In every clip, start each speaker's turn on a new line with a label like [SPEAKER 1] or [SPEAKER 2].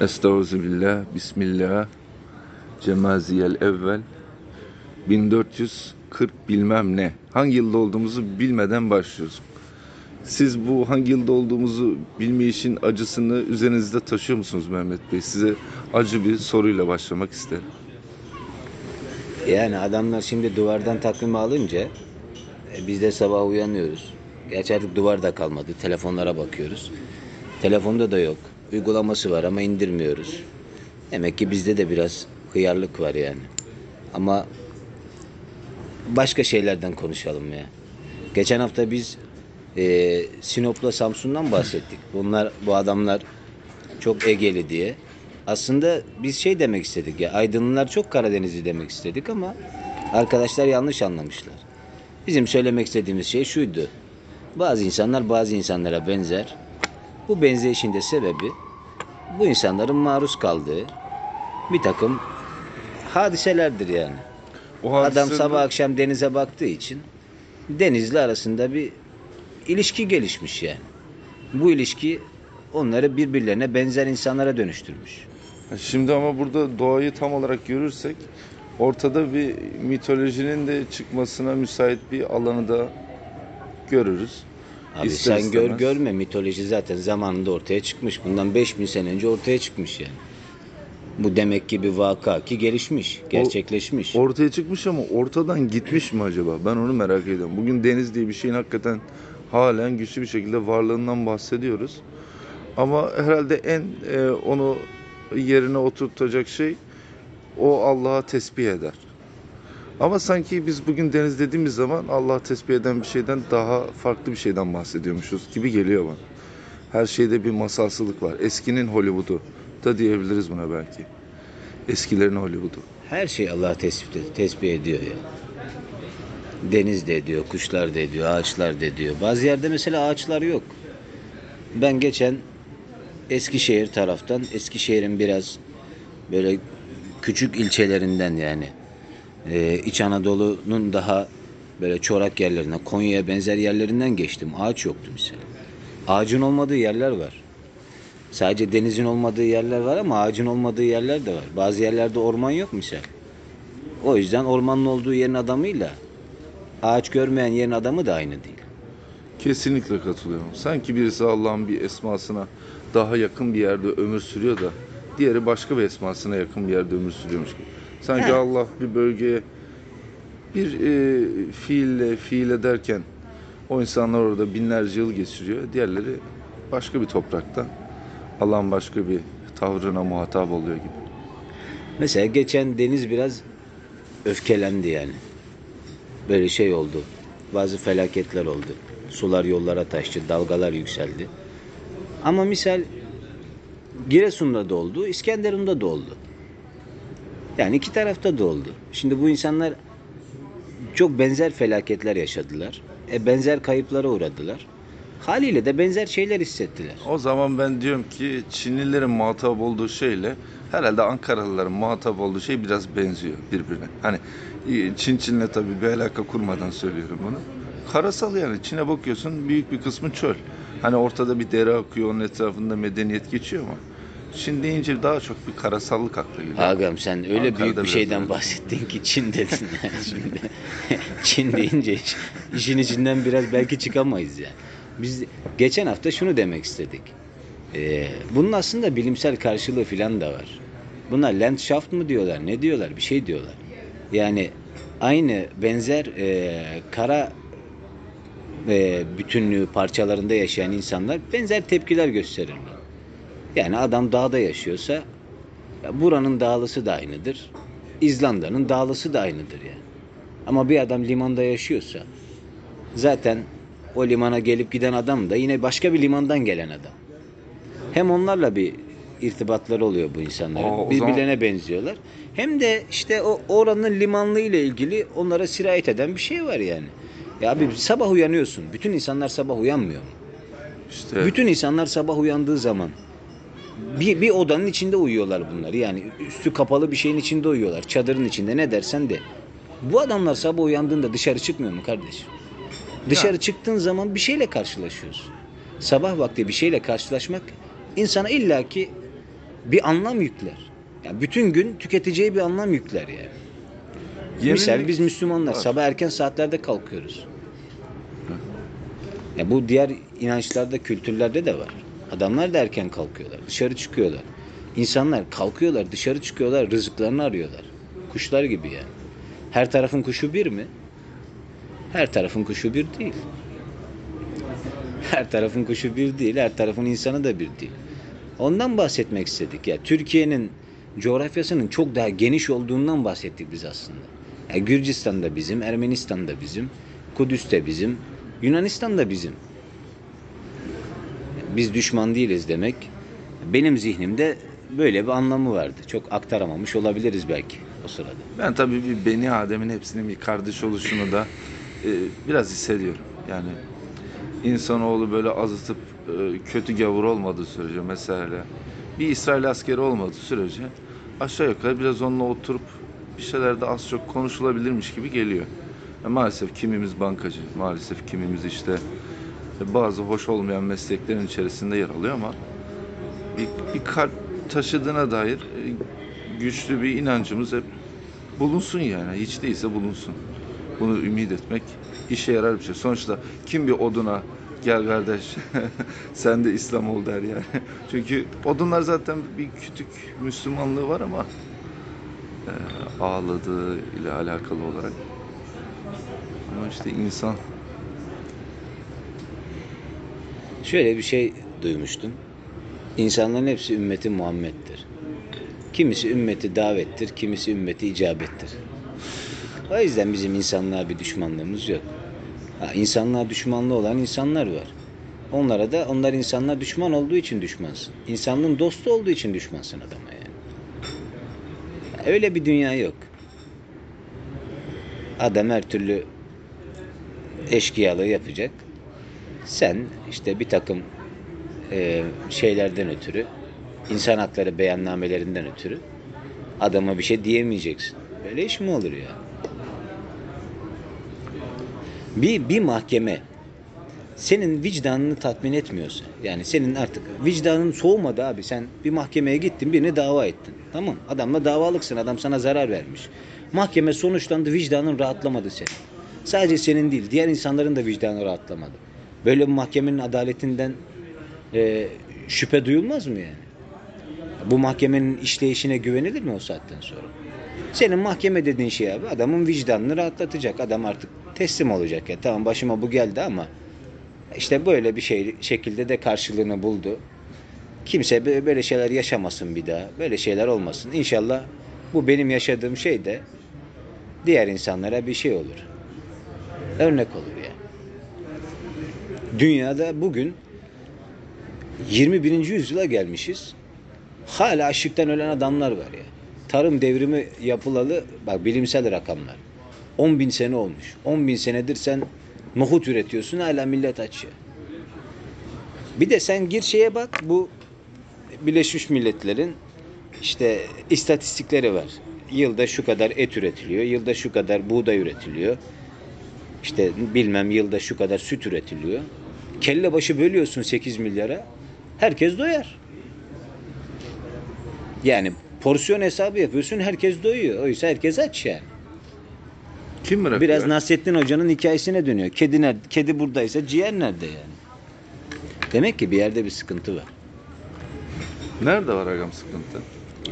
[SPEAKER 1] Estağfirullah, Bismillah, Cemaziyel evvel, 1440 bilmem ne. Hangi yılda olduğumuzu bilmeden başlıyoruz. Siz bu hangi yılda olduğumuzu bilmeyişin acısını üzerinizde taşıyor musunuz Mehmet Bey? Size acı bir soruyla başlamak isterim.
[SPEAKER 2] Yani adamlar şimdi duvardan takvimi alınca e, biz de sabah uyanıyoruz. Gerçi artık duvar da kalmadı. Telefonlara bakıyoruz. Telefonda da yok. Uygulaması var ama indirmiyoruz. Demek ki bizde de biraz hıyarlık var yani. Ama başka şeylerden konuşalım ya. Geçen hafta biz e, Sinop'la Samsun'dan bahsettik. Bunlar bu adamlar çok Egeli diye. Aslında biz şey demek istedik ya Aydınlılar çok Karadenizli demek istedik ama arkadaşlar yanlış anlamışlar. Bizim söylemek istediğimiz şey şuydu. Bazı insanlar bazı insanlara benzer. Bu benzeyişin de sebebi bu insanların maruz kaldığı bir takım hadiselerdir yani.
[SPEAKER 1] O
[SPEAKER 2] Adam
[SPEAKER 1] hadiseler-
[SPEAKER 2] sabah akşam denize baktığı için denizle arasında bir ilişki gelişmiş yani. Bu ilişki onları birbirlerine benzer insanlara dönüştürmüş.
[SPEAKER 1] Şimdi ama burada doğayı tam olarak görürsek ortada bir mitolojinin de çıkmasına müsait bir alanı da görürüz.
[SPEAKER 2] Abi
[SPEAKER 1] İster
[SPEAKER 2] sen gör
[SPEAKER 1] istemez.
[SPEAKER 2] görme mitoloji zaten zamanında ortaya çıkmış. Bundan 5000 sene önce ortaya çıkmış yani. Bu demek ki bir vaka ki gelişmiş, gerçekleşmiş.
[SPEAKER 1] Ortaya çıkmış ama ortadan gitmiş mi acaba? Ben onu merak ediyorum. Bugün deniz diye bir şeyin hakikaten halen güçlü bir şekilde varlığından bahsediyoruz. Ama herhalde en e, onu yerine oturtacak şey o Allah'a tesbih eder. Ama sanki biz bugün deniz dediğimiz zaman Allah tesbih eden bir şeyden daha farklı bir şeyden bahsediyormuşuz gibi geliyor bana. Her şeyde bir masalsılık var. Eskinin Hollywood'u da diyebiliriz buna belki. Eskilerin Hollywood'u.
[SPEAKER 2] Her şey Allah tesbih, tesbih ediyor ya. Deniz de ediyor, kuşlar da ediyor, ağaçlar da ediyor. Bazı yerde mesela ağaçlar yok. Ben geçen Eskişehir taraftan, Eskişehir'in biraz böyle küçük ilçelerinden yani e, İç Anadolu'nun daha böyle çorak yerlerine, Konya'ya benzer yerlerinden geçtim. Ağaç yoktu mesela. Ağacın olmadığı yerler var. Sadece denizin olmadığı yerler var ama ağacın olmadığı yerler de var. Bazı yerlerde orman yok misal. O yüzden ormanın olduğu yerin adamıyla ağaç görmeyen yerin adamı da aynı değil.
[SPEAKER 1] Kesinlikle katılıyorum. Sanki birisi Allah'ın bir esmasına daha yakın bir yerde ömür sürüyor da diğeri başka bir esmasına yakın bir yerde ömür sürüyormuş gibi. Sanki
[SPEAKER 2] He.
[SPEAKER 1] Allah bir bölgeye bir e, fiille fiil ederken o insanlar orada binlerce yıl geçiriyor. Diğerleri başka bir toprakta Allah'ın başka bir tavrına muhatap oluyor gibi.
[SPEAKER 2] Mesela geçen deniz biraz öfkelendi yani. Böyle şey oldu. Bazı felaketler oldu. Sular yollara taştı, dalgalar yükseldi. Ama misal Giresun'da da oldu, İskenderun'da da oldu. Yani iki tarafta da oldu. Şimdi bu insanlar çok benzer felaketler yaşadılar. E benzer kayıplara uğradılar. Haliyle de benzer şeyler hissettiler.
[SPEAKER 1] O zaman ben diyorum ki Çinlilerin muhatap olduğu şeyle herhalde Ankaralıların muhatap olduğu şey biraz benziyor birbirine. Hani e, Çin Çin'le tabii bir alaka kurmadan söylüyorum bunu. Karasal yani Çin'e bakıyorsun büyük bir kısmı çöl. Hani ortada bir dere akıyor onun etrafında medeniyet geçiyor ama Çin deyince daha çok bir karasallık akla geliyor.
[SPEAKER 2] Agam sen öyle
[SPEAKER 1] Ankara'da
[SPEAKER 2] büyük bir şeyden
[SPEAKER 1] öyle.
[SPEAKER 2] bahsettin ki Çin dedin yani şimdi. Çin deyince iş- işin içinden biraz belki çıkamayız yani. Biz geçen hafta şunu demek istedik. Ee, bunun aslında bilimsel karşılığı falan da var. Buna Landschaft mı diyorlar ne diyorlar bir şey diyorlar. Yani aynı benzer e, kara e, bütünlüğü parçalarında yaşayan insanlar benzer tepkiler gösterirler. Yani adam dağda yaşıyorsa ya buranın dağlısı da aynıdır. İzlanda'nın dağlısı da aynıdır yani. Ama bir adam limanda yaşıyorsa zaten o limana gelip giden adam da yine başka bir limandan gelen adam. Hem onlarla bir irtibatları oluyor bu insanların.
[SPEAKER 1] Aa,
[SPEAKER 2] Birbirlerine benziyorlar. Hem de işte o oranın limanlığı ile ilgili onlara sirayet eden bir şey var yani. Ya abi sabah uyanıyorsun. Bütün insanlar sabah uyanmıyor mu?
[SPEAKER 1] İşte
[SPEAKER 2] Bütün insanlar sabah uyandığı zaman bir, bir odanın içinde uyuyorlar bunlar. Yani üstü kapalı bir şeyin içinde uyuyorlar. Çadırın içinde ne dersen de. Bu adamlar sabah uyandığında dışarı çıkmıyor mu kardeşim? Dışarı
[SPEAKER 1] Ya.
[SPEAKER 2] çıktığın zaman bir şeyle karşılaşıyorsun. Sabah vakti bir şeyle karşılaşmak insana illaki bir anlam yükler. Ya bütün gün tüketeceği bir anlam yükler yani.
[SPEAKER 1] Yenilik
[SPEAKER 2] Misal biz Müslümanlar
[SPEAKER 1] var.
[SPEAKER 2] sabah erken saatlerde kalkıyoruz. Ya bu diğer inançlarda, kültürlerde de var. Adamlar da erken kalkıyorlar, dışarı çıkıyorlar. İnsanlar kalkıyorlar, dışarı çıkıyorlar, rızıklarını arıyorlar. Kuşlar gibi yani. Her tarafın kuşu bir mi? Her tarafın kuşu bir değil. Her tarafın kuşu bir değil, her tarafın insanı da bir değil. Ondan bahsetmek istedik ya. Türkiye'nin coğrafyasının çok daha geniş olduğundan bahsettik biz aslında. Ya Gürcistan da bizim, Ermenistan da bizim, Kudüs de bizim, Yunanistan da bizim. Biz düşman değiliz demek. Benim zihnimde böyle bir anlamı vardı. Çok aktaramamış olabiliriz belki o sırada.
[SPEAKER 1] Ben tabii bir Beni Adem'in hepsinin bir kardeş oluşunu da e, biraz hissediyorum. Yani insanoğlu böyle azıtıp e, kötü gavur olmadığı sürece mesela bir İsrail askeri olmadığı sürece aşağı yukarı biraz onunla oturup bir şeyler de az çok konuşulabilirmiş gibi geliyor. E, maalesef kimimiz bankacı, maalesef kimimiz işte bazı hoş olmayan mesleklerin içerisinde yer alıyor ama bir, bir kalp taşıdığına dair e, güçlü bir inancımız hep bulunsun yani. Hiç değilse bulunsun. Bunu ümit etmek işe yarar bir şey. Sonuçta kim bir oduna gel kardeş sen de İslam ol der yani. Çünkü odunlar zaten bir küçük Müslümanlığı var ama e, ağladığı ile alakalı olarak. Ama işte insan
[SPEAKER 2] Şöyle bir şey duymuştum. İnsanların hepsi ümmeti Muhammed'dir. Kimisi ümmeti davettir, kimisi ümmeti icabettir. O yüzden bizim insanlığa bir düşmanlığımız yok. Ha, insanlığa düşmanlığı olan insanlar var. Onlara da onlar insanlığa düşman olduğu için düşmansın. İnsanlığın dostu olduğu için düşmansın adama yani. Öyle bir dünya yok. Adam her türlü eşkıyalığı yapacak. Sen işte bir takım e, şeylerden ötürü, insan hakları beyannamelerinden ötürü adama bir şey diyemeyeceksin. Böyle iş mi olur ya? Bir, bir mahkeme senin vicdanını tatmin etmiyorsa, yani senin artık vicdanın soğumadı abi. Sen bir mahkemeye gittin, birini dava ettin. Tamam, adamla davalıksın, adam sana zarar vermiş. Mahkeme sonuçlandı, vicdanın rahatlamadı senin. Sadece senin değil, diğer insanların da vicdanı rahatlamadı. Böyle bir mahkemenin adaletinden e, şüphe duyulmaz mı yani? Bu mahkemenin işleyişine güvenilir mi o saatten sonra? Senin mahkeme dediğin şey abi adamın vicdanını rahatlatacak. Adam artık teslim olacak ya. Tamam başıma bu geldi ama işte böyle bir şey şekilde de karşılığını buldu. Kimse bö- böyle şeyler yaşamasın bir daha. Böyle şeyler olmasın. İnşallah bu benim yaşadığım şey de diğer insanlara bir şey olur. Örnek olur. Dünyada bugün 21. yüzyıla gelmişiz. Hala açlıktan ölen adamlar var ya. Tarım devrimi yapılalı bak bilimsel rakamlar. 10 bin sene olmuş. 10 bin senedir sen nohut üretiyorsun hala millet aç ya. Bir de sen gir şeye bak bu Birleşmiş Milletler'in işte istatistikleri var. Yılda şu kadar et üretiliyor, yılda şu kadar buğday üretiliyor. İşte bilmem yılda şu kadar süt üretiliyor. Kelle başı bölüyorsun 8 milyara. Herkes doyar. Yani porsiyon hesabı yapıyorsun herkes doyuyor. Oysa herkes aç yani.
[SPEAKER 1] kim bırakıyor?
[SPEAKER 2] Biraz Nasrettin Hoca'nın hikayesine dönüyor. Kedi nerede? Kedi buradaysa ciğer nerede yani? Demek ki bir yerde bir sıkıntı var.
[SPEAKER 1] Nerede var agam sıkıntı?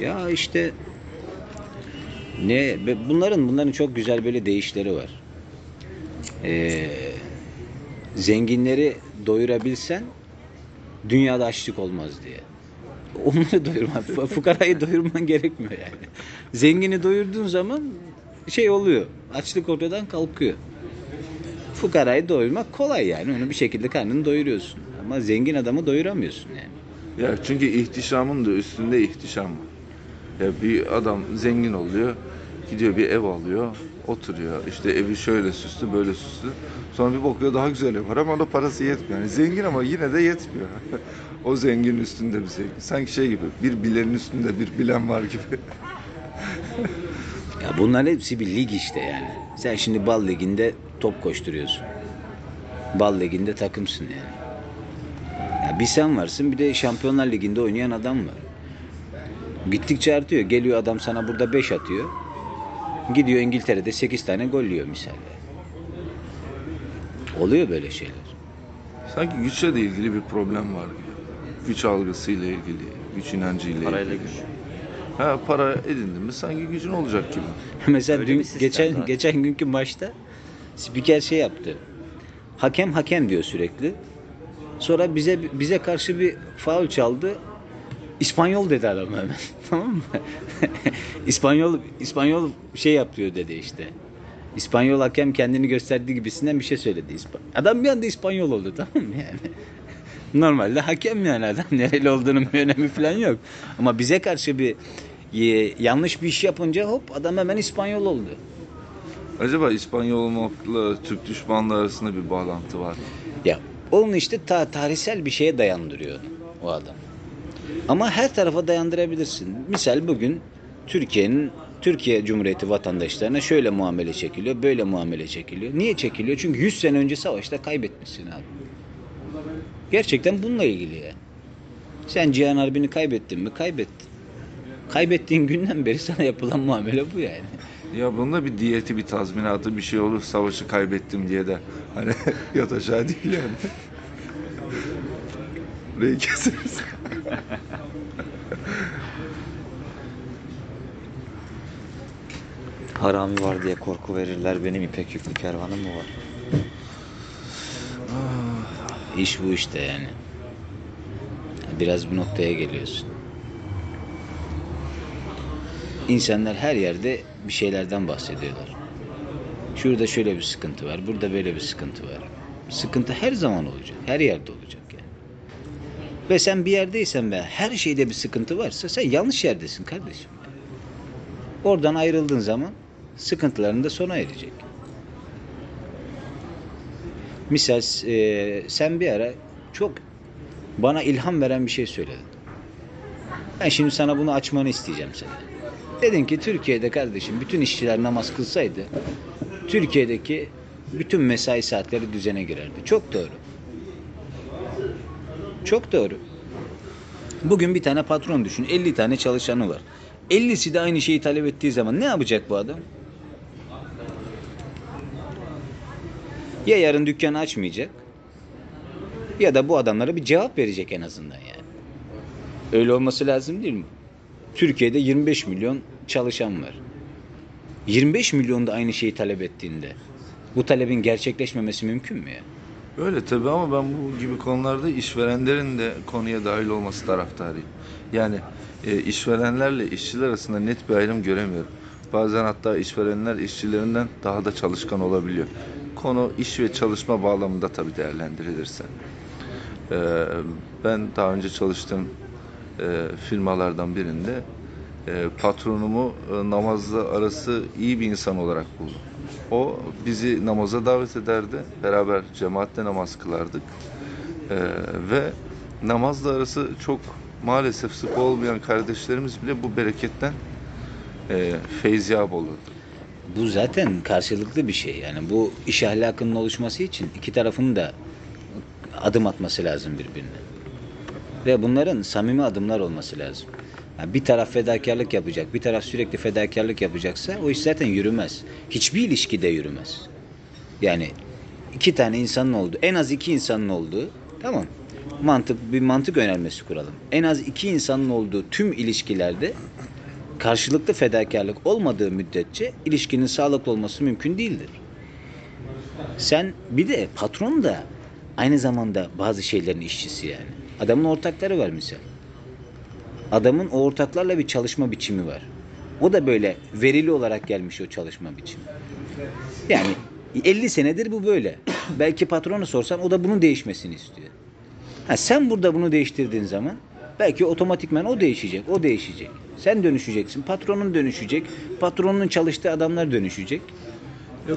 [SPEAKER 2] Ya işte ne bunların bunların çok güzel böyle değişleri var. Ee, zenginleri doyurabilsen dünyada açlık olmaz diye. Onları doyurman, fu- fukarayı doyurman gerekmiyor yani. Zengini doyurduğun zaman şey oluyor. Açlık ortadan kalkıyor. Fukarayı doyurmak kolay yani. Onu bir şekilde karnını doyuruyorsun. Ama zengin adamı doyuramıyorsun yani.
[SPEAKER 1] Ya çünkü ihtişamın da üstünde ihtişam var. Ya bir adam zengin oluyor, gidiyor bir ev alıyor, oturuyor. İşte evi şöyle süslü, böyle süslü. Sonra bir bakıyor daha güzel var ama ona parası yetmiyor. Yani zengin ama yine de yetmiyor. o zengin üstünde bir zengin. Sanki şey gibi, bir bilenin üstünde bir bilen var gibi.
[SPEAKER 2] Ya bunların hepsi bir lig işte yani. Sen şimdi bal liginde top koşturuyorsun. Bal liginde takımsın yani. Ya bir sen varsın bir de Şampiyonlar Ligi'nde oynayan adam var. Gittikçe artıyor. Geliyor adam sana burada 5 atıyor. Gidiyor İngiltere'de 8 tane gol yiyor misal. Oluyor böyle şeyler.
[SPEAKER 1] Sanki güçle de ilgili bir problem var gibi. Güç algısıyla ilgili, güç inancıyla
[SPEAKER 3] Parayla
[SPEAKER 1] ilgili.
[SPEAKER 3] güç.
[SPEAKER 1] Ha para edindin mi sanki gücün olacak gibi.
[SPEAKER 2] Mesela
[SPEAKER 3] Öyle
[SPEAKER 2] dün
[SPEAKER 3] bir sistem
[SPEAKER 2] geçen
[SPEAKER 3] zaten.
[SPEAKER 2] geçen günkü maçta spiker şey yaptı. Hakem hakem diyor sürekli. Sonra bize bize karşı bir faul çaldı. İspanyol dedi adam hemen. tamam mı? İspanyol İspanyol şey yapıyor dedi işte. İspanyol hakem kendini gösterdiği gibisinden bir şey söyledi. Adam bir anda İspanyol oldu tamam mı yani? Normalde hakem yani adam nereli olduğunun bir önemi falan yok. Ama bize karşı bir e, yanlış bir iş yapınca hop adam hemen İspanyol oldu.
[SPEAKER 1] Acaba İspanyol olmakla Türk düşmanlığı arasında bir bağlantı var mı?
[SPEAKER 2] Ya onun işte ta tarihsel bir şeye dayandırıyor o adam. Ama her tarafa dayandırabilirsin. Misal bugün Türkiye'nin Türkiye Cumhuriyeti vatandaşlarına şöyle muamele çekiliyor, böyle muamele çekiliyor. Niye çekiliyor? Çünkü 100 sene önce savaşta kaybetmişsin abi. Gerçekten bununla ilgili yani. Sen Cihan Harbi'ni kaybettin mi? Kaybettin. Kaybettiğin günden beri sana yapılan muamele bu yani.
[SPEAKER 1] Ya bunda bir diyeti, bir tazminatı, bir şey olur savaşı kaybettim diye de hani yat aşağı değil yani. Reyi keseriz.
[SPEAKER 3] Harami var diye korku verirler. Benim ipek yüklü kervanım mı var?
[SPEAKER 2] İş bu işte yani. Biraz bu noktaya geliyorsun. İnsanlar her yerde bir şeylerden bahsediyorlar. Şurada şöyle bir sıkıntı var, burada böyle bir sıkıntı var. Sıkıntı her zaman olacak, her yerde olacak. Ve sen bir yerdeysen ve her şeyde bir sıkıntı varsa sen yanlış yerdesin kardeşim. Oradan ayrıldığın zaman sıkıntıların da sona erecek. Misal e, sen bir ara çok bana ilham veren bir şey söyledin. Ben şimdi sana bunu açmanı isteyeceğim senden. Dedin ki Türkiye'de kardeşim bütün işçiler namaz kılsaydı Türkiye'deki bütün mesai saatleri düzene girerdi. Çok doğru. Çok doğru. Bugün bir tane patron düşün. 50 tane çalışanı var. 50'si de aynı şeyi talep ettiği zaman ne yapacak bu adam? Ya yarın dükkanı açmayacak ya da bu adamlara bir cevap verecek en azından yani. Öyle olması lazım değil mi? Türkiye'de 25 milyon çalışan var. 25 milyon da aynı şeyi talep ettiğinde bu talebin gerçekleşmemesi mümkün mü ya?
[SPEAKER 1] Öyle tabii ama ben bu gibi konularda işverenlerin de konuya dahil olması taraftarıyım. Yani e, işverenlerle işçiler arasında net bir ayrım göremiyorum. Bazen hatta işverenler işçilerinden daha da çalışkan olabiliyor. Konu iş ve çalışma bağlamında tabii değerlendirilirse. E, ben daha önce çalıştığım e, firmalardan birinde e, patronumu e, namazla arası iyi bir insan olarak buldum. O bizi namaza davet ederdi. Beraber cemaatle namaz kılardık. E, ve namazla arası çok maalesef sık olmayan kardeşlerimiz bile bu bereketten e, feyziyab olurdu.
[SPEAKER 2] Bu zaten karşılıklı bir şey. Yani bu iş ahlakının oluşması için iki tarafın da adım atması lazım birbirine. Ve bunların samimi adımlar olması lazım. Yani bir taraf fedakarlık yapacak, bir taraf sürekli fedakarlık yapacaksa o iş zaten yürümez. Hiçbir ilişkide yürümez. Yani iki tane insanın olduğu, en az iki insanın olduğu, tamam mantık bir mantık önermesi kuralım. En az iki insanın olduğu tüm ilişkilerde karşılıklı fedakarlık olmadığı müddetçe ilişkinin sağlıklı olması mümkün değildir. Sen bir de patron da aynı zamanda bazı şeylerin işçisi yani. Adamın ortakları var misal. Adamın o ortaklarla bir çalışma biçimi var. O da böyle verili olarak gelmiş o çalışma biçimi. Yani 50 senedir bu böyle. Belki patronu sorsan o da bunun değişmesini istiyor. Ha, sen burada bunu değiştirdiğin zaman belki otomatikman o değişecek, o değişecek. Sen dönüşeceksin, patronun dönüşecek, patronun çalıştığı adamlar dönüşecek.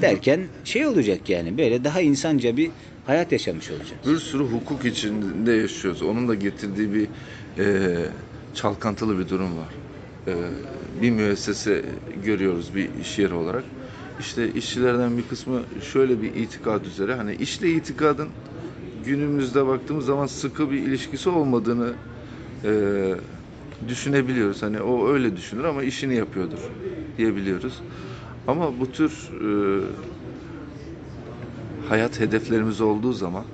[SPEAKER 2] Derken şey olacak yani böyle daha insanca bir hayat yaşamış olacağız.
[SPEAKER 1] Bir sürü hukuk içinde yaşıyoruz. Onun da getirdiği bir e, çalkantılı bir durum var. E, bir müessese görüyoruz bir iş yeri olarak. İşte işçilerden bir kısmı şöyle bir itikad üzere hani işle itikadın günümüzde baktığımız zaman sıkı bir ilişkisi olmadığını e, düşünebiliyoruz. Hani o öyle düşünür ama işini yapıyordur diyebiliyoruz. Ama bu tür e, hayat hedeflerimiz olduğu zaman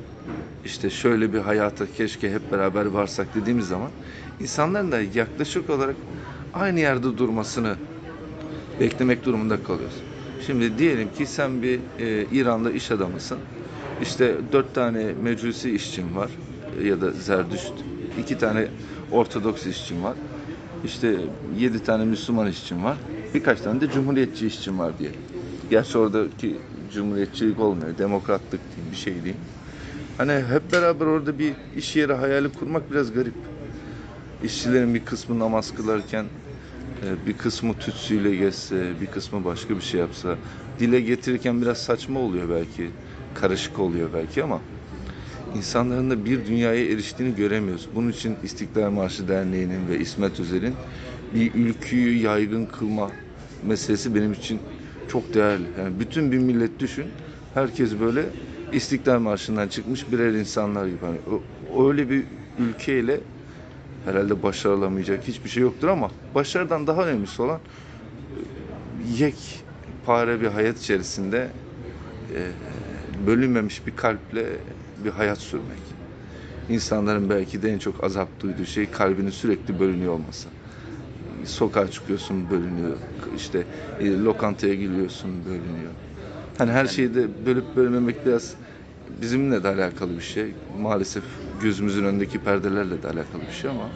[SPEAKER 1] işte şöyle bir hayata keşke hep beraber varsak dediğimiz zaman insanların da yaklaşık olarak aynı yerde durmasını beklemek durumunda kalıyoruz. Şimdi diyelim ki sen bir e, İran'da iş adamısın. İşte dört tane mecusi işçin var e, ya da zerdüşt. iki tane ortodoks işçin var. İşte yedi tane Müslüman işçin var. Birkaç tane de cumhuriyetçi işçin var diye. Gerçi oradaki cumhuriyetçilik olmuyor. Demokratlık diyeyim, bir şey diyeyim. Hani hep beraber orada bir iş yeri hayali kurmak biraz garip. İşçilerin bir kısmı namaz kılarken e, bir kısmı tütsüyle geçse, bir kısmı başka bir şey yapsa, dile getirirken biraz saçma oluyor belki, karışık oluyor belki ama insanların da bir dünyaya eriştiğini göremiyoruz. Bunun için İstiklal Marşı Derneği'nin ve İsmet Özel'in bir ülküyü yaygın kılma meselesi benim için çok değerli. Yani bütün bir millet düşün, herkes böyle İstiklal Marşı'ndan çıkmış birer insanlar gibi. O- öyle bir ülkeyle herhalde başarılamayacak hiçbir şey yoktur ama başarıdan daha önemlisi olan e, yek pare bir hayat içerisinde e, bölünmemiş bir kalple bir hayat sürmek. İnsanların belki de en çok azap duyduğu şey kalbinin sürekli bölünüyor olması. Sokağa çıkıyorsun bölünüyor. İşte e, lokantaya giriyorsun bölünüyor. Hani her şeyi de bölüp bölmemek biraz bizimle de alakalı bir şey. Maalesef gözümüzün önündeki perdelerle de alakalı bir şey ama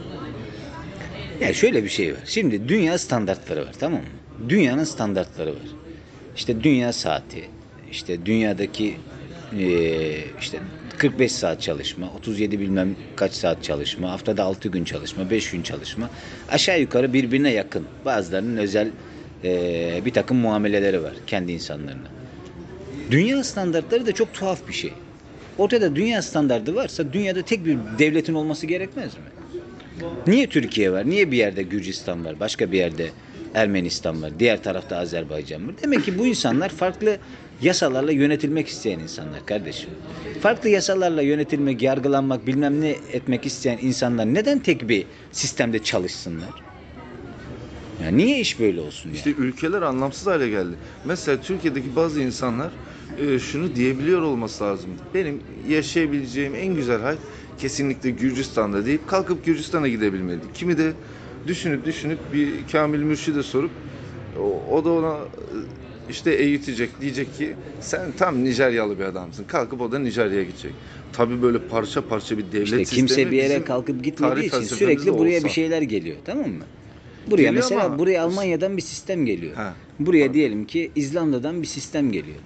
[SPEAKER 2] Ya şöyle bir şey var. Şimdi dünya standartları var tamam mı? Dünyanın standartları var. İşte dünya saati, işte dünyadaki eee, işte 45 saat çalışma, 37 bilmem kaç saat çalışma, haftada 6 gün çalışma, 5 gün çalışma. Aşağı yukarı birbirine yakın. Bazılarının özel eee, bir takım muameleleri var kendi insanlarına. Dünya standartları da çok tuhaf bir şey. Ortada dünya standardı varsa dünyada tek bir devletin olması gerekmez mi? Niye Türkiye var? Niye bir yerde Gürcistan var? Başka bir yerde Ermenistan var. Diğer tarafta Azerbaycan var. Demek ki bu insanlar farklı yasalarla yönetilmek isteyen insanlar kardeşim. Farklı yasalarla yönetilmek, yargılanmak, bilmem ne etmek isteyen insanlar neden tek bir sistemde çalışsınlar? Ya niye iş böyle olsun ya?
[SPEAKER 1] İşte ülkeler anlamsız hale geldi. Mesela Türkiye'deki bazı insanlar şunu diyebiliyor olması lazım. Benim yaşayabileceğim en güzel hayat kesinlikle Gürcistan'da deyip kalkıp Gürcistan'a gidebilmeli. Kimi de düşünüp düşünüp bir Kamil Mürşid'e sorup o, o da ona e, işte eğitecek. Diyecek ki sen tam Nijeryalı bir adamsın. Kalkıp o da Nijerya'ya gidecek. Tabii böyle parça parça bir devlet
[SPEAKER 2] İşte kimse bir yere kalkıp gitmediği için sürekli buraya
[SPEAKER 1] olsa.
[SPEAKER 2] bir şeyler geliyor tamam mı? Buraya
[SPEAKER 1] Geliyor
[SPEAKER 2] mesela
[SPEAKER 1] ama-
[SPEAKER 2] buraya Almanya'dan bir sistem geliyor.
[SPEAKER 1] Ha.
[SPEAKER 2] Buraya diyelim ki İzlanda'dan bir sistem geliyor.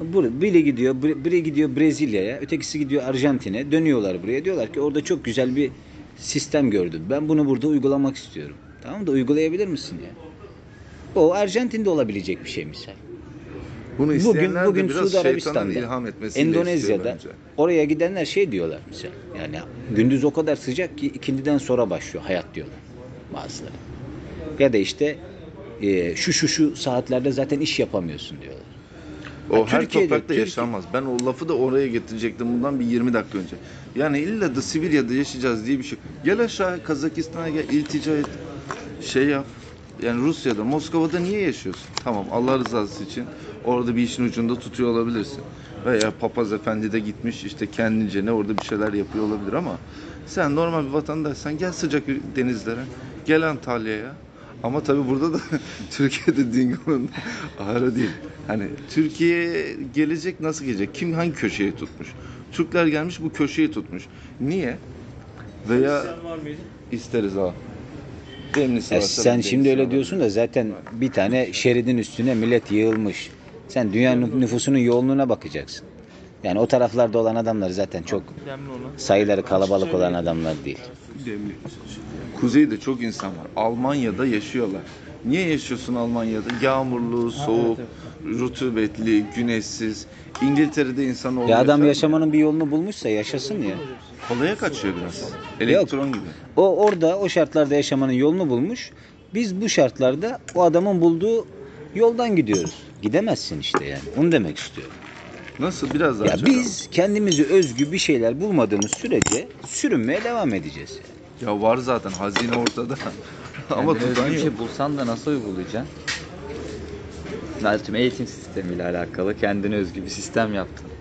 [SPEAKER 2] Bur- Biri gidiyor, biri gidiyor Brezilya'ya, ötekisi gidiyor Arjantin'e. Dönüyorlar buraya. Diyorlar ki orada çok güzel bir sistem gördüm. Ben bunu burada uygulamak istiyorum. Tamam da uygulayabilir misin ya? O Arjantin'de olabilecek bir şey misal.
[SPEAKER 1] Bunu
[SPEAKER 2] Bugün
[SPEAKER 1] isteyenler
[SPEAKER 2] bugün Suudi Arabistan'da, Endonezya'da
[SPEAKER 1] bence.
[SPEAKER 2] oraya gidenler şey diyorlar misal. Yani gündüz o kadar sıcak ki ikindiden sonra başlıyor hayat diyorlar bazıları. Ya da işte e, şu şu şu saatlerde zaten iş yapamıyorsun diyorlar.
[SPEAKER 1] O
[SPEAKER 2] Ha,
[SPEAKER 1] her
[SPEAKER 2] Türkiye'de-
[SPEAKER 1] toprakta
[SPEAKER 2] Türkiye-
[SPEAKER 1] yaşanmaz. Ben o lafı da oraya getirecektim bundan bir 20 dakika önce. Yani illa da Sibirya'da yaşayacağız diye bir şey. Gel aşağı Kazakistan'a gel iltica et. Şey yap. Yani Rusya'da, Moskova'da niye yaşıyorsun? Tamam Allah rızası için orada bir işin ucunda tutuyor olabilirsin. Veya papaz efendi de gitmiş işte kendince ne orada bir şeyler yapıyor olabilir ama sen normal bir vatandaşsan gel sıcak denizlere, gel Antalya'ya. Ama tabii burada da Türkiye'de Dingo'nun ağrı değil. Hani Türkiye'ye gelecek nasıl gelecek? Kim hangi köşeyi tutmuş? Türkler gelmiş bu köşeyi tutmuş. Niye? Veya isteriz ha. Demlisi
[SPEAKER 2] Ya
[SPEAKER 1] varsa
[SPEAKER 2] sen şimdi öyle
[SPEAKER 1] var.
[SPEAKER 2] diyorsun da zaten bir tane şeridin üstüne millet yığılmış. Sen dünya nü- nüfusunun yoğunluğuna bakacaksın. Yani o taraflarda olan adamlar zaten çok sayıları kalabalık olan adamlar değil.
[SPEAKER 1] Kuzeyde çok insan var. Almanya'da yaşıyorlar. Niye yaşıyorsun Almanya'da? Yağmurlu, soğuk, rutubetli, güneşsiz. İngiltere'de insan olmuyor.
[SPEAKER 2] Ya adam yaşamanın bir yolunu bulmuşsa yaşasın ya.
[SPEAKER 1] Kolaya kaçıyor biraz. Elektron gibi.
[SPEAKER 2] O orada o şartlarda yaşamanın yolunu bulmuş. Biz bu şartlarda o adamın bulduğu yoldan gidiyoruz. Gidemezsin işte yani. Onu demek istiyorum.
[SPEAKER 1] Nasıl? Biraz daha
[SPEAKER 2] Ya
[SPEAKER 1] açalım.
[SPEAKER 2] biz kendimizi özgü bir şeyler bulmadığımız sürece sürünmeye devam edeceğiz.
[SPEAKER 1] Ya var zaten hazine ortada. Ama
[SPEAKER 4] Ama
[SPEAKER 1] tutan
[SPEAKER 4] özgü bir
[SPEAKER 1] yok.
[SPEAKER 4] şey bulsan da nasıl uygulayacaksın? Zaten eğitim sistemiyle alakalı kendine özgü bir sistem yaptın.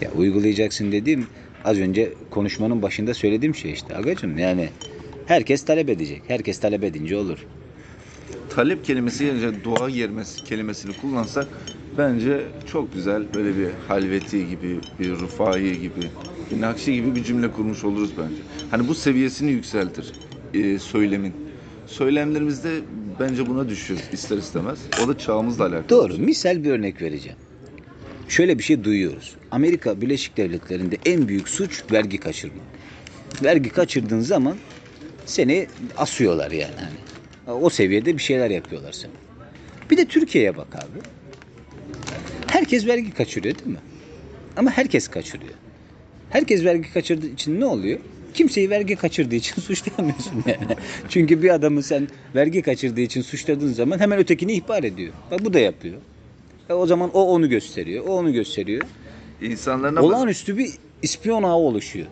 [SPEAKER 2] Ya uygulayacaksın dediğim az önce konuşmanın başında söylediğim şey işte agacım yani herkes talep edecek. Herkes talep edince olur.
[SPEAKER 1] talep kelimesi yerine dua yermesi kelimesini kullansak bence çok güzel böyle bir halveti gibi, bir rufai gibi, bir nakşi gibi bir cümle kurmuş oluruz bence. Hani bu seviyesini yükseltir e, söylemin. Söylemlerimizde bence buna düşüyoruz ister istemez. O da çağımızla alakalı.
[SPEAKER 2] Doğru. Misal bir örnek vereceğim. Şöyle bir şey duyuyoruz. Amerika Birleşik Devletleri'nde en büyük suç vergi kaçırmak. Vergi kaçırdığın zaman seni asıyorlar yani. Hani. O seviyede bir şeyler yapıyorlar sana. Bir de Türkiye'ye bak abi. Herkes vergi kaçırıyor değil mi? Ama herkes kaçırıyor. Herkes vergi kaçırdığı için ne oluyor? Kimseyi vergi kaçırdığı için suçlayamıyorsun yani. Çünkü bir adamı sen vergi kaçırdığı için suçladığın zaman hemen ötekini ihbar ediyor. Bak bu da yapıyor. E o zaman o onu gösteriyor, o onu gösteriyor.
[SPEAKER 1] İnsanların
[SPEAKER 2] Olağanüstü bir ispiyon ağı oluşuyor.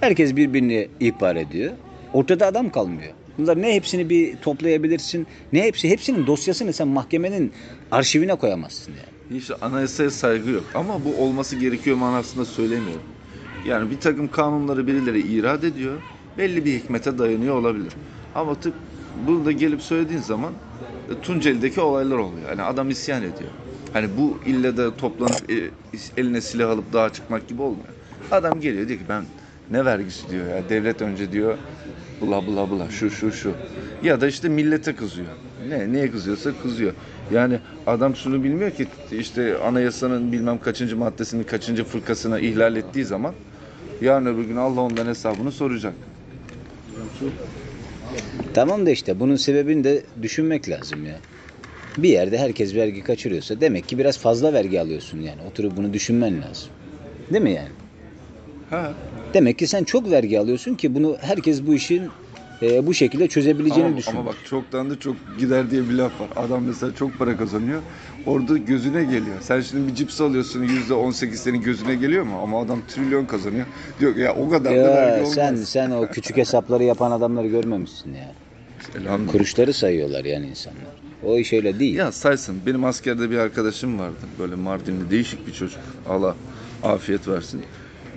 [SPEAKER 2] Herkes birbirini ihbar ediyor. Ortada adam kalmıyor. Bunlar ne hepsini bir toplayabilirsin, ne hepsi hepsinin dosyasını sen mahkemenin arşivine koyamazsın yani.
[SPEAKER 1] İşte anayasaya saygı yok. Ama bu olması gerekiyor manasında söylemiyorum. Yani bir takım kanunları birileri irad ediyor. Belli bir hikmete dayanıyor olabilir. Ama tıp bunu da gelip söylediğin zaman e, Tunceli'deki olaylar oluyor. Yani adam isyan ediyor. Hani bu ille de toplanıp e, eline silah alıp dağa çıkmak gibi olmuyor. Adam geliyor diyor ki ben ne vergisi diyor ya devlet önce diyor bula bula bula şu şu şu. Ya da işte millete kızıyor. Ne neye kızıyorsa kızıyor. Yani adam şunu bilmiyor ki işte anayasanın bilmem kaçıncı maddesinin kaçıncı fırkasına ihlal ettiği zaman yarın öbür gün Allah ondan hesabını soracak.
[SPEAKER 2] Tamam da işte bunun sebebini de düşünmek lazım ya. Bir yerde herkes vergi kaçırıyorsa demek ki biraz fazla vergi alıyorsun yani. Oturup bunu düşünmen lazım. Değil mi yani?
[SPEAKER 1] Ha.
[SPEAKER 2] Demek ki sen çok vergi alıyorsun ki bunu herkes bu işin e, bu şekilde çözebileceğini
[SPEAKER 1] Ama,
[SPEAKER 2] düşünüyor.
[SPEAKER 1] ama bak çoktan da çok gider diye bir laf var. Adam mesela çok para kazanıyor. Orada gözüne geliyor. Sen şimdi bir cips alıyorsun yüzde on sekiz senin gözüne geliyor mu? Ama adam trilyon kazanıyor. Diyor ya o kadar da vergi
[SPEAKER 2] Ya
[SPEAKER 1] olmaz.
[SPEAKER 2] sen sen o küçük hesapları yapan adamları görmemişsin ya.
[SPEAKER 1] Elhamdülillah.
[SPEAKER 2] Kuruşları sayıyorlar yani insanlar. O iş öyle değil.
[SPEAKER 1] Ya saysın. Benim askerde bir arkadaşım vardı. Böyle Mardinli değişik bir çocuk. Allah afiyet versin.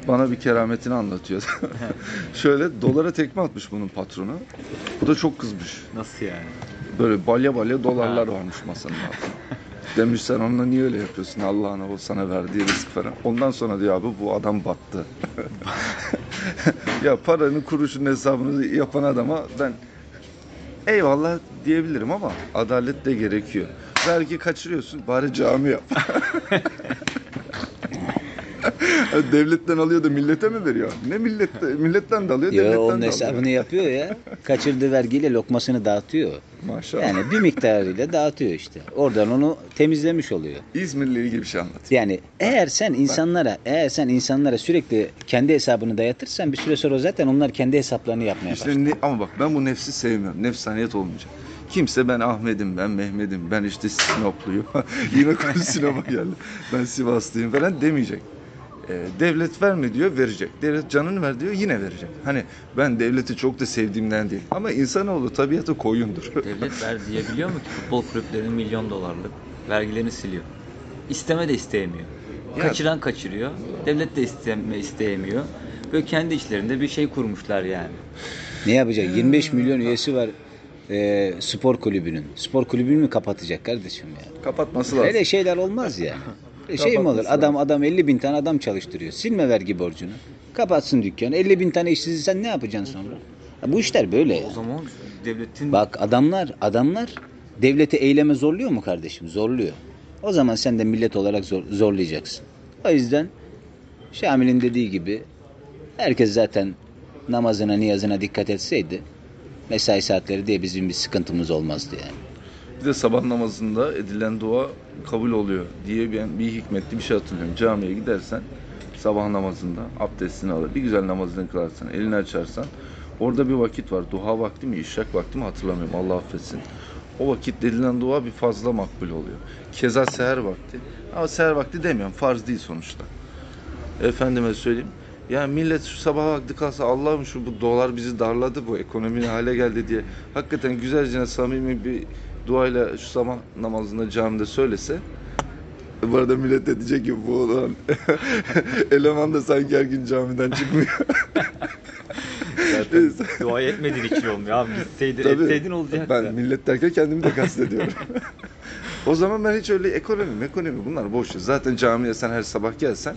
[SPEAKER 1] Bana bir kerametini anlatıyor. Şöyle dolara tekme atmış bunun patronu. Bu da çok kızmış.
[SPEAKER 4] Nasıl yani?
[SPEAKER 1] Böyle balya balya dolarlar varmış masanın altında. Demiş sen onunla niye öyle yapıyorsun Allah'ına o sana verdiği rızık falan. Ondan sonra diyor abi bu adam battı. ya paranın kuruşun hesabını yapan adama ben eyvallah diyebilirim ama adalet de gerekiyor. Vergi kaçırıyorsun bari cami yap. Devletten alıyor da millete mi veriyor? Ne millette, milletten de alıyor,
[SPEAKER 2] Ya
[SPEAKER 1] devletten
[SPEAKER 2] onun
[SPEAKER 1] de alıyor.
[SPEAKER 2] hesabını yapıyor ya. Kaçırdığı vergiyle lokmasını dağıtıyor.
[SPEAKER 1] Maşallah.
[SPEAKER 2] Yani bir miktarıyla dağıtıyor işte. Oradan onu temizlemiş oluyor.
[SPEAKER 1] İzmir'le ilgili bir şey anlat.
[SPEAKER 2] Yani eğer sen insanlara eğer sen insanlara sürekli kendi hesabını dayatırsan bir süre sonra zaten onlar kendi hesaplarını yapmaya başlar.
[SPEAKER 1] İşte ne, ama bak ben bu nefsi sevmiyorum. Nefsaniyet olmayacak. Kimse ben Ahmet'im, ben Mehmet'im, ben işte Sinopluyum. Yine konu Sinop'a geldi. Ben Sivaslıyım falan demeyecek. Ee, devlet verme diyor, verecek. Devlet canını ver diyor, yine verecek. Hani ben devleti çok da sevdiğimden değil. Ama insanoğlu tabiatı koyundur.
[SPEAKER 4] Devlet ver diyebiliyor mu ki futbol kulüplerinin milyon dolarlık vergilerini siliyor? İsteme de isteyemiyor.
[SPEAKER 1] Ya-
[SPEAKER 4] Kaçıran kaçırıyor. Devlet de isteme isteyemiyor. Böyle kendi içlerinde bir şey kurmuşlar yani.
[SPEAKER 2] Ne yapacak? 25 milyon üyesi var e, spor kulübünün. Spor kulübünü mü kapatacak kardeşim ya?
[SPEAKER 1] Kapatması lazım.
[SPEAKER 2] Öyle şeyler olmaz yani. Öyle şey mi olur? Adam adam 50 bin tane adam çalıştırıyor. Silme vergi borcunu. Kapatsın dükkanı. 50 bin tane işsizi sen ne yapacaksın sonra? Ya bu işler böyle ya.
[SPEAKER 4] O zaman devletin
[SPEAKER 2] Bak adamlar adamlar devleti eyleme zorluyor mu kardeşim? Zorluyor. O zaman sen de millet olarak zor- zorlayacaksın. O yüzden Şamil'in dediği gibi herkes zaten namazına niyazına dikkat etseydi mesai saatleri diye bizim bir sıkıntımız olmazdı yani.
[SPEAKER 1] Bir de sabah namazında edilen dua kabul oluyor diye ben bir hikmetli bir şey hatırlıyorum. Camiye gidersen sabah namazında abdestini alır. Bir güzel namazını kılarsan, elini açarsan orada bir vakit var. Duha vakti mi, işrak vakti mi hatırlamıyorum. Allah affetsin. O vakit edilen dua bir fazla makbul oluyor. Keza seher vakti. Ama seher vakti demiyorum. Farz değil sonuçta. Efendime söyleyeyim. Yani millet şu sabah vakti kalsa Allah'ım şu bu dolar bizi darladı bu ekonomi ne hale geldi diye. Hakikaten güzelce samimi bir duayla şu sabah namazında camide söylese. Bu arada millet de diyecek ki bu olan eleman da sanki her gün camiden çıkmıyor.
[SPEAKER 4] Zaten dua etmediğin için olmuyor abi. Gitseydin
[SPEAKER 1] Tabii.
[SPEAKER 4] etseydin olacaktı.
[SPEAKER 1] Ben millet derken kendimi de kastediyorum. o zaman ben hiç öyle ekonomi ekonomi bunlar boş. Zaten camiye sen her sabah gelsen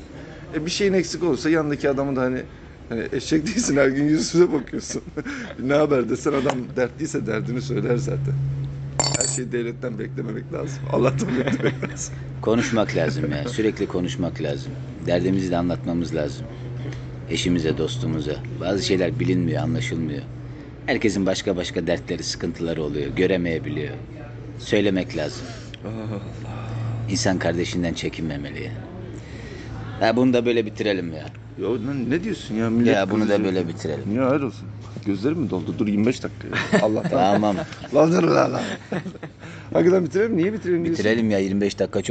[SPEAKER 1] e, bir şeyin eksik olursa yanındaki adamı da hani hani eşek değilsin her gün yüzüne bakıyorsun. ne haber desen adam dertliyse derdini söyler zaten. Şeyi devletten beklememek lazım. Allah'tan beklemek lazım.
[SPEAKER 2] Konuşmak lazım ya. Sürekli konuşmak lazım. Derdimizi de anlatmamız lazım. Eşimize, dostumuza. Bazı şeyler bilinmiyor, anlaşılmıyor. Herkesin başka başka dertleri, sıkıntıları oluyor. Göremeyebiliyor. Söylemek lazım. İnsan kardeşinden çekinmemeli ya. Ha bunu da böyle bitirelim ya.
[SPEAKER 1] Ya ne diyorsun ya millet
[SPEAKER 2] Ya bunu da
[SPEAKER 1] kızıyor.
[SPEAKER 2] böyle bitirelim.
[SPEAKER 1] Ya hayır olsun. Gözlerim mi doldu? Dur 25 dakika ya. Allah'tan.
[SPEAKER 2] Tamam.
[SPEAKER 1] Lan dur lan lan. Hakikaten bitirelim. Niye bitirelim diyorsun?
[SPEAKER 2] Bitirelim ya 25 dakika çok